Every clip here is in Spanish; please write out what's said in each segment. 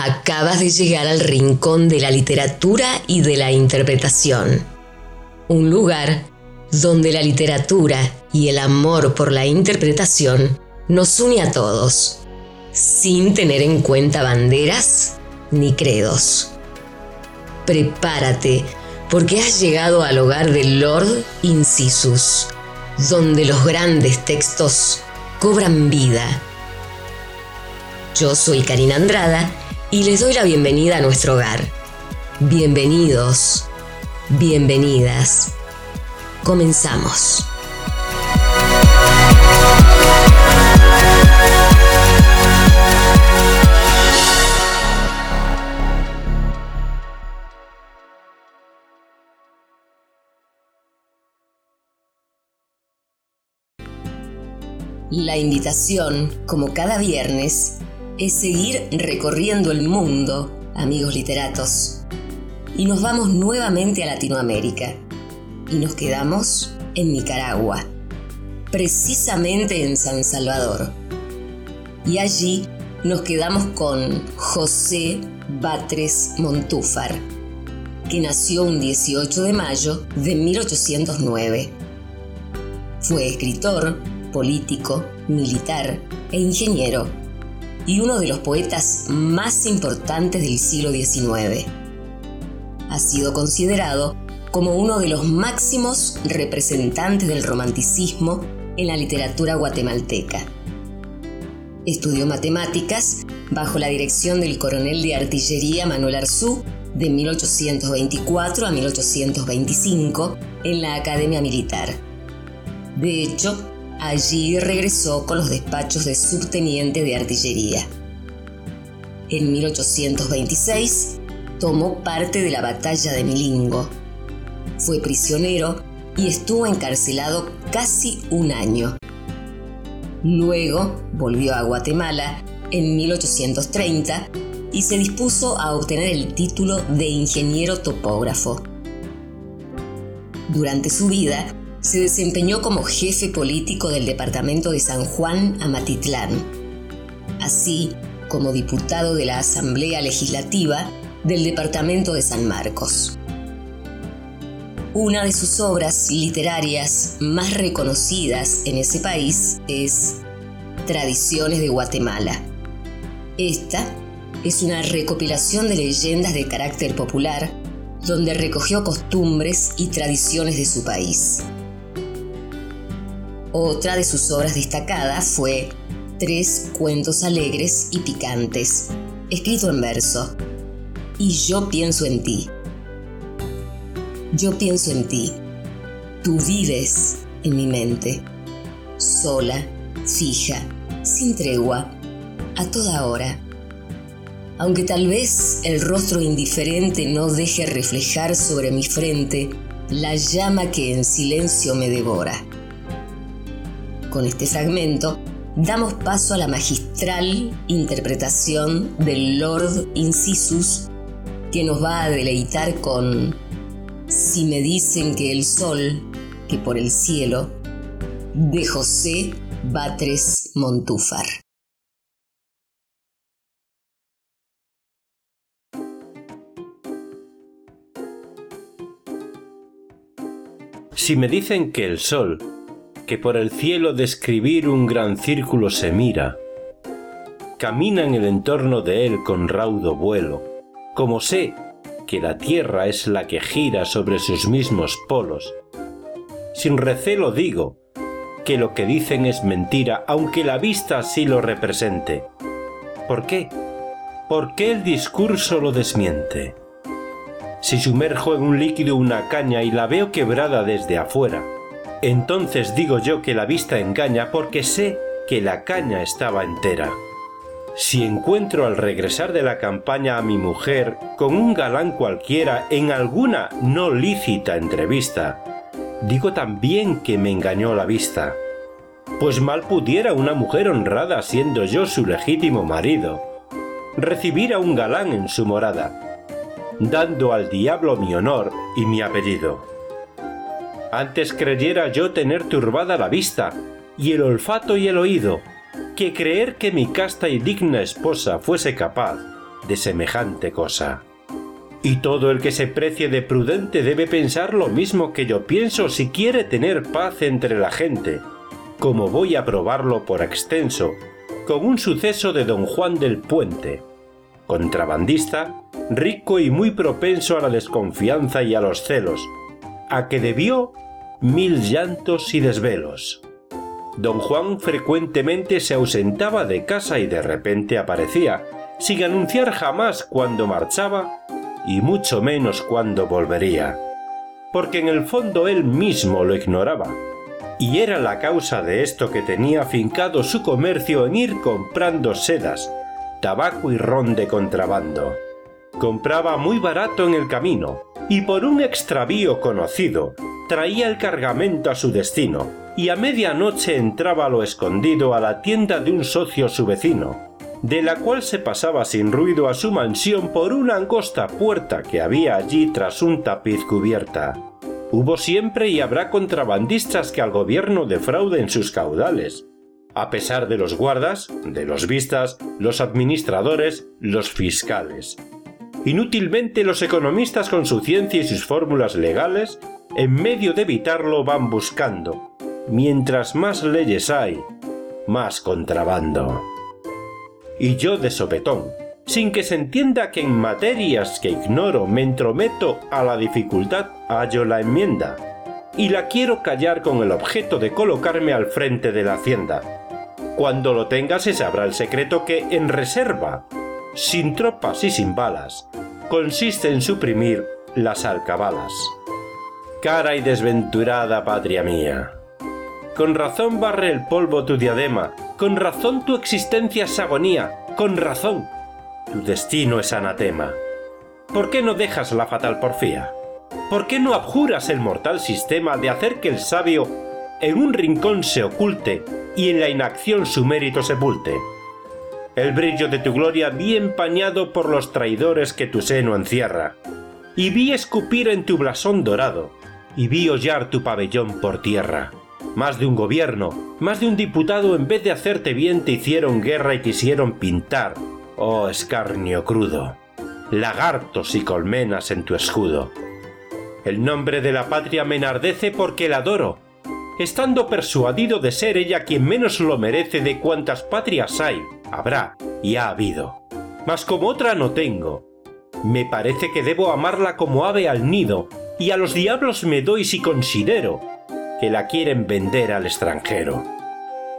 Acabas de llegar al rincón de la literatura y de la interpretación. Un lugar donde la literatura y el amor por la interpretación nos une a todos, sin tener en cuenta banderas ni credos. Prepárate, porque has llegado al hogar del Lord Incisus, donde los grandes textos cobran vida. Yo soy Karina Andrada y les doy la bienvenida a nuestro hogar. Bienvenidos, bienvenidas. Comenzamos. La invitación, como cada viernes, es seguir recorriendo el mundo, amigos literatos. Y nos vamos nuevamente a Latinoamérica. Y nos quedamos en Nicaragua, precisamente en San Salvador. Y allí nos quedamos con José Batres Montúfar, que nació un 18 de mayo de 1809. Fue escritor, político, militar e ingeniero y uno de los poetas más importantes del siglo XIX. Ha sido considerado como uno de los máximos representantes del romanticismo en la literatura guatemalteca. Estudió matemáticas bajo la dirección del coronel de artillería Manuel Arzú de 1824 a 1825 en la Academia Militar. De hecho, Allí regresó con los despachos de subteniente de artillería. En 1826 tomó parte de la batalla de Milingo. Fue prisionero y estuvo encarcelado casi un año. Luego volvió a Guatemala en 1830 y se dispuso a obtener el título de ingeniero topógrafo. Durante su vida se desempeñó como jefe político del departamento de San Juan Amatitlán, así como diputado de la Asamblea Legislativa del departamento de San Marcos. Una de sus obras literarias más reconocidas en ese país es Tradiciones de Guatemala. Esta es una recopilación de leyendas de carácter popular donde recogió costumbres y tradiciones de su país. Otra de sus obras destacadas fue Tres cuentos alegres y picantes, escrito en verso. Y yo pienso en ti. Yo pienso en ti. Tú vives en mi mente, sola, fija, sin tregua, a toda hora. Aunque tal vez el rostro indiferente no deje reflejar sobre mi frente la llama que en silencio me devora. Con este fragmento damos paso a la magistral interpretación del Lord Incisus que nos va a deleitar con Si me dicen que el sol, que por el cielo, de José Batres Montúfar. Si me dicen que el sol, que por el cielo de escribir un gran círculo se mira. Camina en el entorno de él con raudo vuelo, como sé que la tierra es la que gira sobre sus mismos polos. Sin recelo digo que lo que dicen es mentira, aunque la vista así lo represente. ¿Por qué? ¿Por qué el discurso lo desmiente? Si sumerjo en un líquido una caña y la veo quebrada desde afuera, entonces digo yo que la vista engaña porque sé que la caña estaba entera. Si encuentro al regresar de la campaña a mi mujer con un galán cualquiera en alguna no lícita entrevista, digo también que me engañó la vista. Pues mal pudiera una mujer honrada siendo yo su legítimo marido, recibir a un galán en su morada, dando al diablo mi honor y mi apellido. Antes creyera yo tener turbada la vista, y el olfato y el oído, que creer que mi casta y digna esposa fuese capaz de semejante cosa. Y todo el que se precie de prudente debe pensar lo mismo que yo pienso si quiere tener paz entre la gente, como voy a probarlo por extenso, con un suceso de don Juan del Puente, contrabandista, rico y muy propenso a la desconfianza y a los celos, a que debió mil llantos y desvelos. Don Juan frecuentemente se ausentaba de casa y de repente aparecía, sin anunciar jamás cuándo marchaba y mucho menos cuándo volvería, porque en el fondo él mismo lo ignoraba, y era la causa de esto que tenía fincado su comercio en ir comprando sedas, tabaco y ron de contrabando. Compraba muy barato en el camino, y por un extravío conocido, traía el cargamento a su destino, y a medianoche entraba lo escondido a la tienda de un socio su vecino, de la cual se pasaba sin ruido a su mansión por una angosta puerta que había allí tras un tapiz cubierta. Hubo siempre y habrá contrabandistas que al gobierno defrauden sus caudales, a pesar de los guardas, de los vistas, los administradores, los fiscales. Inútilmente los economistas con su ciencia y sus fórmulas legales, en medio de evitarlo van buscando. Mientras más leyes hay, más contrabando. Y yo de sopetón, sin que se entienda que en materias que ignoro me entrometo a la dificultad hallo la enmienda, y la quiero callar con el objeto de colocarme al frente de la hacienda. Cuando lo tenga se sabrá el secreto que en reserva, sin tropas y sin balas, consiste en suprimir las alcabalas. Cara y desventurada patria mía. Con razón barre el polvo tu diadema, con razón tu existencia es agonía, con razón tu destino es anatema. ¿Por qué no dejas la fatal porfía? ¿Por qué no abjuras el mortal sistema de hacer que el sabio en un rincón se oculte y en la inacción su mérito sepulte? El brillo de tu gloria vi empañado por los traidores que tu seno encierra, y vi escupir en tu blasón dorado, y vi hollar tu pabellón por tierra. Más de un gobierno, más de un diputado en vez de hacerte bien te hicieron guerra y quisieron pintar, oh escarnio crudo, lagartos y colmenas en tu escudo. El nombre de la patria me enardece porque la adoro, estando persuadido de ser ella quien menos lo merece de cuantas patrias hay, habrá y ha habido. Mas como otra no tengo, me parece que debo amarla como ave al nido, y a los diablos me doy si considero que la quieren vender al extranjero.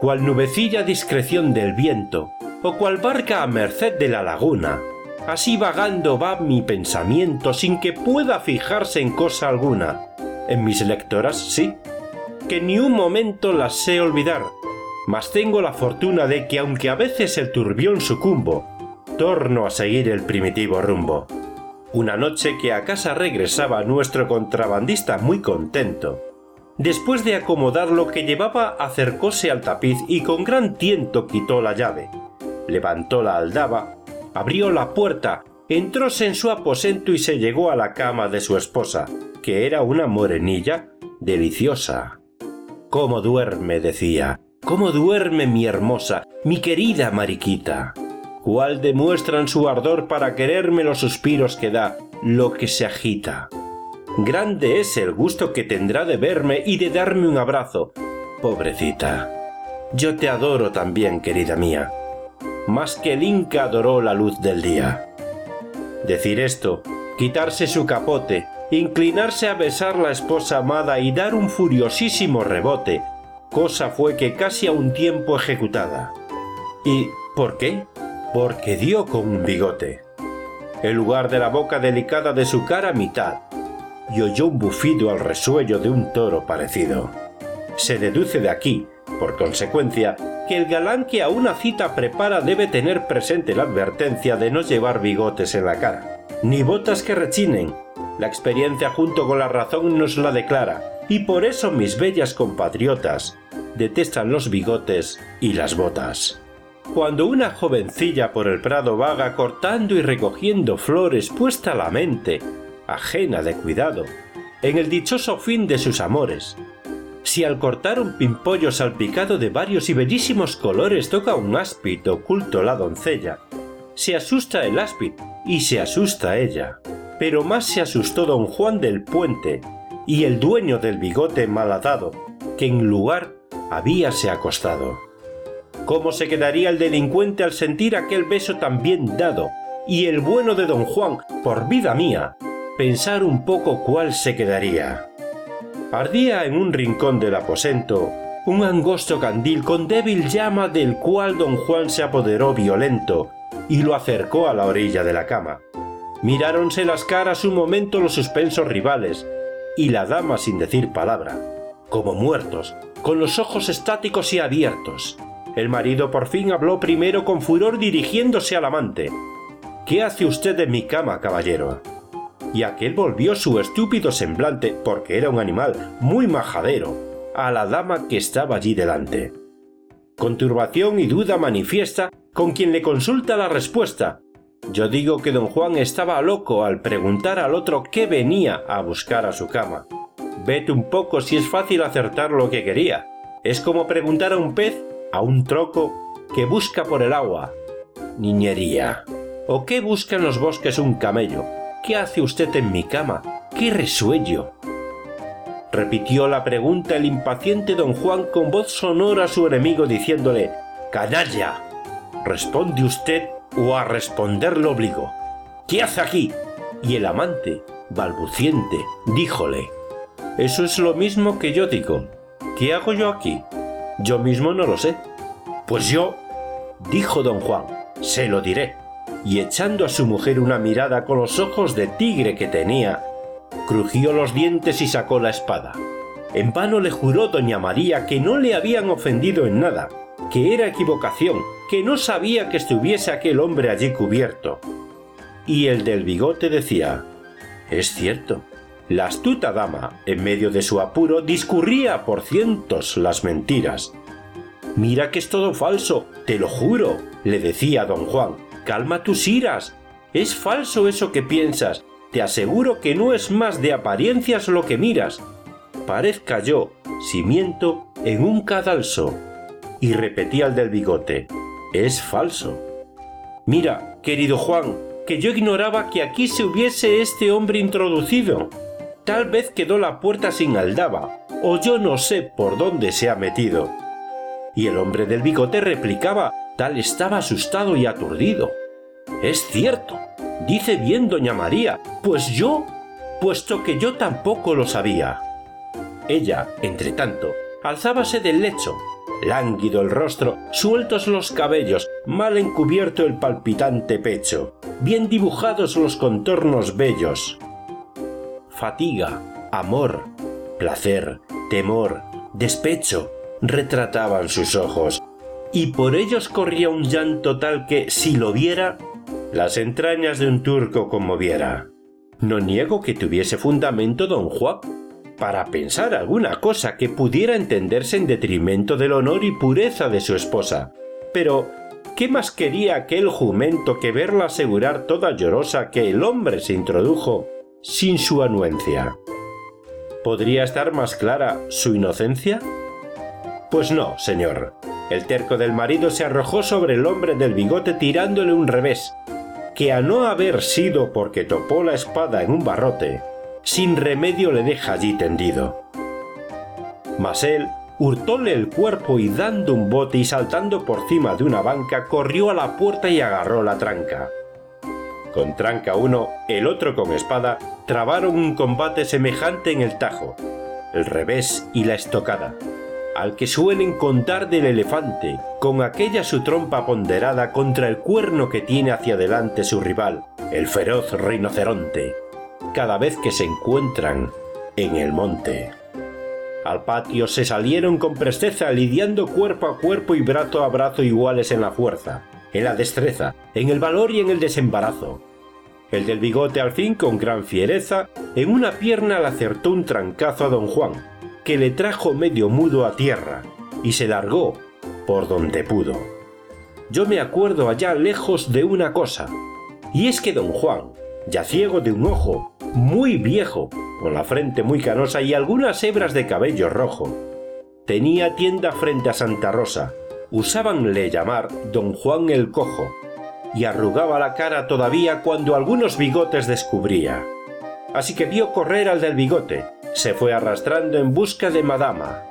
Cual nubecilla discreción del viento, o cual barca a merced de la laguna, así vagando va mi pensamiento sin que pueda fijarse en cosa alguna. En mis lectoras sí, que ni un momento las sé olvidar, mas tengo la fortuna de que aunque a veces el turbión sucumbo, torno a seguir el primitivo rumbo. Una noche que a casa regresaba nuestro contrabandista muy contento. Después de acomodar lo que llevaba, acercóse al tapiz y con gran tiento quitó la llave. Levantó la aldaba, abrió la puerta, entróse en su aposento y se llegó a la cama de su esposa, que era una morenilla deliciosa. ¿Cómo duerme? decía. ¿Cómo duerme mi hermosa, mi querida Mariquita? ¿Cuál demuestran su ardor para quererme los suspiros que da, lo que se agita? Grande es el gusto que tendrá de verme y de darme un abrazo. Pobrecita. Yo te adoro también, querida mía, más que el Inca adoró la luz del día. Decir esto, quitarse su capote, inclinarse a besar la esposa amada y dar un furiosísimo rebote, cosa fue que casi a un tiempo ejecutada. ¿Y por qué? Porque dio con un bigote. El lugar de la boca delicada de su cara mitad, y oyó un bufido al resuello de un toro parecido. Se deduce de aquí, por consecuencia, que el galán que a una cita prepara debe tener presente la advertencia de no llevar bigotes en la cara, ni botas que rechinen, la experiencia junto con la razón nos la declara, y por eso mis bellas compatriotas detestan los bigotes y las botas. Cuando una jovencilla por el prado vaga cortando y recogiendo flores puesta la mente, ajena de cuidado, en el dichoso fin de sus amores, si al cortar un pimpollo salpicado de varios y bellísimos colores toca un áspito oculto la doncella, se asusta el áspid y se asusta ella. Pero más se asustó don Juan del Puente y el dueño del bigote maladado, que en lugar habíase acostado. ¿Cómo se quedaría el delincuente al sentir aquel beso tan bien dado? Y el bueno de don Juan, por vida mía, pensar un poco cuál se quedaría. Ardía en un rincón del aposento un angosto candil con débil llama del cual don Juan se apoderó violento y lo acercó a la orilla de la cama. Miráronse las caras un momento los suspensos rivales, y la dama sin decir palabra, como muertos, con los ojos estáticos y abiertos. El marido por fin habló primero con furor dirigiéndose al amante. ¿Qué hace usted en mi cama, caballero? Y aquel volvió su estúpido semblante, porque era un animal muy majadero, a la dama que estaba allí delante. Con turbación y duda manifiesta, con quien le consulta la respuesta. Yo digo que don Juan estaba loco al preguntar al otro qué venía a buscar a su cama. Vete un poco si es fácil acertar lo que quería. Es como preguntar a un pez, a un troco, que busca por el agua. Niñería. ¿O qué busca en los bosques un camello? ¿Qué hace usted en mi cama? ¡Qué resuello! repitió la pregunta el impaciente don Juan con voz sonora a su enemigo diciéndole Canalla. Responde usted o a responder lo obligo. ¿Qué hace aquí? Y el amante, balbuciente, díjole Eso es lo mismo que yo digo. ¿Qué hago yo aquí? Yo mismo no lo sé. Pues yo, dijo don Juan, se lo diré. Y echando a su mujer una mirada con los ojos de tigre que tenía, crujió los dientes y sacó la espada. En vano le juró doña María que no le habían ofendido en nada, que era equivocación, que no sabía que estuviese aquel hombre allí cubierto. Y el del bigote decía, es cierto, la astuta dama, en medio de su apuro, discurría por cientos las mentiras. Mira que es todo falso, te lo juro, le decía don Juan, calma tus iras, es falso eso que piensas, te aseguro que no es más de apariencias lo que miras. Parezca yo, si miento, en un cadalso. Y repetía el del bigote, es falso. Mira, querido Juan, que yo ignoraba que aquí se hubiese este hombre introducido. Tal vez quedó la puerta sin aldaba, o yo no sé por dónde se ha metido. Y el hombre del bigote replicaba, tal estaba asustado y aturdido. Es cierto, Dice bien doña María, pues yo, puesto que yo tampoco lo sabía. Ella, entre tanto, alzábase del lecho, lánguido el rostro, sueltos los cabellos, mal encubierto el palpitante pecho, bien dibujados los contornos bellos. Fatiga, amor, placer, temor, despecho, retrataban sus ojos, y por ellos corría un llanto tal que, si lo viera, las entrañas de un turco conmoviera. No niego que tuviese fundamento don Juan para pensar alguna cosa que pudiera entenderse en detrimento del honor y pureza de su esposa. Pero, ¿qué más quería aquel jumento que verla asegurar toda llorosa que el hombre se introdujo sin su anuencia? ¿Podría estar más clara su inocencia? Pues no, señor. El terco del marido se arrojó sobre el hombre del bigote tirándole un revés, que a no haber sido porque topó la espada en un barrote, sin remedio le deja allí tendido. Mas él hurtóle el cuerpo y dando un bote y saltando por cima de una banca, corrió a la puerta y agarró la tranca. Con tranca uno, el otro con espada, trabaron un combate semejante en el tajo, el revés y la estocada al que suelen contar del elefante, con aquella su trompa ponderada contra el cuerno que tiene hacia adelante su rival, el feroz rinoceronte, cada vez que se encuentran en el monte. Al patio se salieron con presteza, lidiando cuerpo a cuerpo y brazo a brazo iguales en la fuerza, en la destreza, en el valor y en el desembarazo. El del bigote al fin, con gran fiereza, en una pierna le acertó un trancazo a don Juan, que le trajo medio mudo a tierra y se largó por donde pudo. Yo me acuerdo allá lejos de una cosa, y es que don Juan, ya ciego de un ojo, muy viejo, con la frente muy canosa y algunas hebras de cabello rojo, tenía tienda frente a Santa Rosa, usábanle llamar don Juan el Cojo, y arrugaba la cara todavía cuando algunos bigotes descubría. Así que vio correr al del bigote, se fue arrastrando en busca de Madama,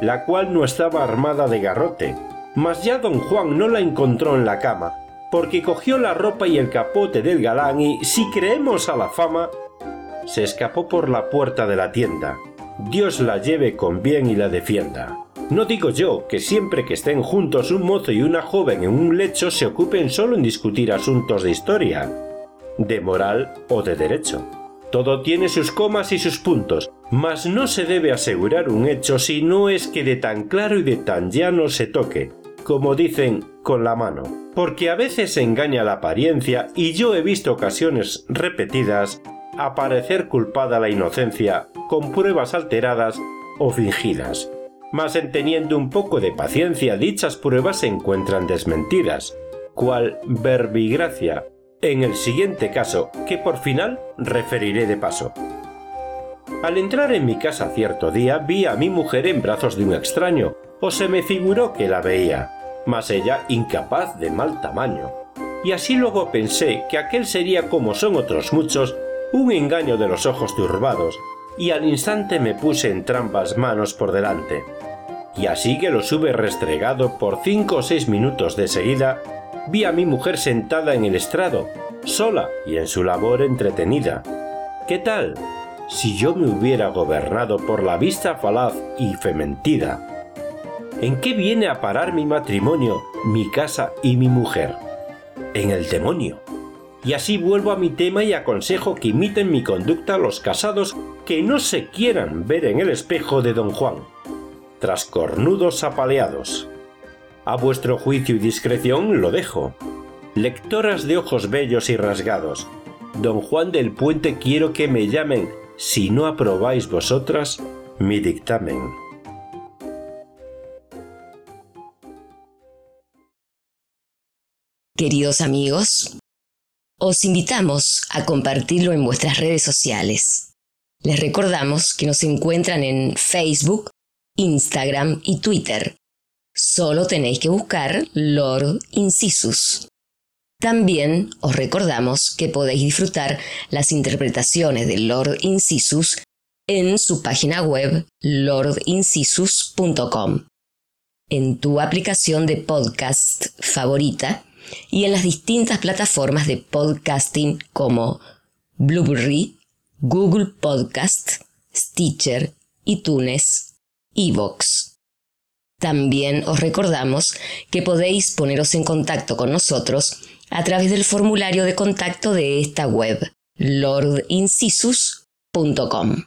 la cual no estaba armada de garrote, mas ya don Juan no la encontró en la cama, porque cogió la ropa y el capote del galán y, si creemos a la fama, se escapó por la puerta de la tienda. Dios la lleve con bien y la defienda. No digo yo que siempre que estén juntos un mozo y una joven en un lecho se ocupen solo en discutir asuntos de historia, de moral o de derecho. Todo tiene sus comas y sus puntos, mas no se debe asegurar un hecho si no es que de tan claro y de tan llano se toque, como dicen, con la mano. Porque a veces engaña la apariencia y yo he visto ocasiones repetidas aparecer culpada la inocencia con pruebas alteradas o fingidas. Mas en teniendo un poco de paciencia dichas pruebas se encuentran desmentidas, cual verbigracia en el siguiente caso que por final referiré de paso. Al entrar en mi casa cierto día vi a mi mujer en brazos de un extraño, o se me figuró que la veía, mas ella incapaz de mal tamaño. Y así luego pensé que aquel sería como son otros muchos, un engaño de los ojos turbados, y al instante me puse en trampas manos por delante. Y así que lo hube restregado por cinco o seis minutos de seguida, vi a mi mujer sentada en el estrado, sola y en su labor entretenida. ¿Qué tal? Si yo me hubiera gobernado por la vista falaz y fementida. ¿En qué viene a parar mi matrimonio, mi casa y mi mujer? En el demonio. Y así vuelvo a mi tema y aconsejo que imiten mi conducta los casados que no se quieran ver en el espejo de don Juan, tras cornudos apaleados. A vuestro juicio y discreción lo dejo. Lectoras de ojos bellos y rasgados, don Juan del Puente quiero que me llamen, si no aprobáis vosotras, mi dictamen. Queridos amigos, os invitamos a compartirlo en vuestras redes sociales. Les recordamos que nos encuentran en Facebook, Instagram y Twitter. Solo tenéis que buscar Lord Incisus. También os recordamos que podéis disfrutar las interpretaciones de Lord Incisus en su página web lordincisus.com, en tu aplicación de podcast favorita y en las distintas plataformas de podcasting como Blueberry, Google Podcast, Stitcher, iTunes, Evox. También os recordamos que podéis poneros en contacto con nosotros a través del formulario de contacto de esta web, lordincisus.com.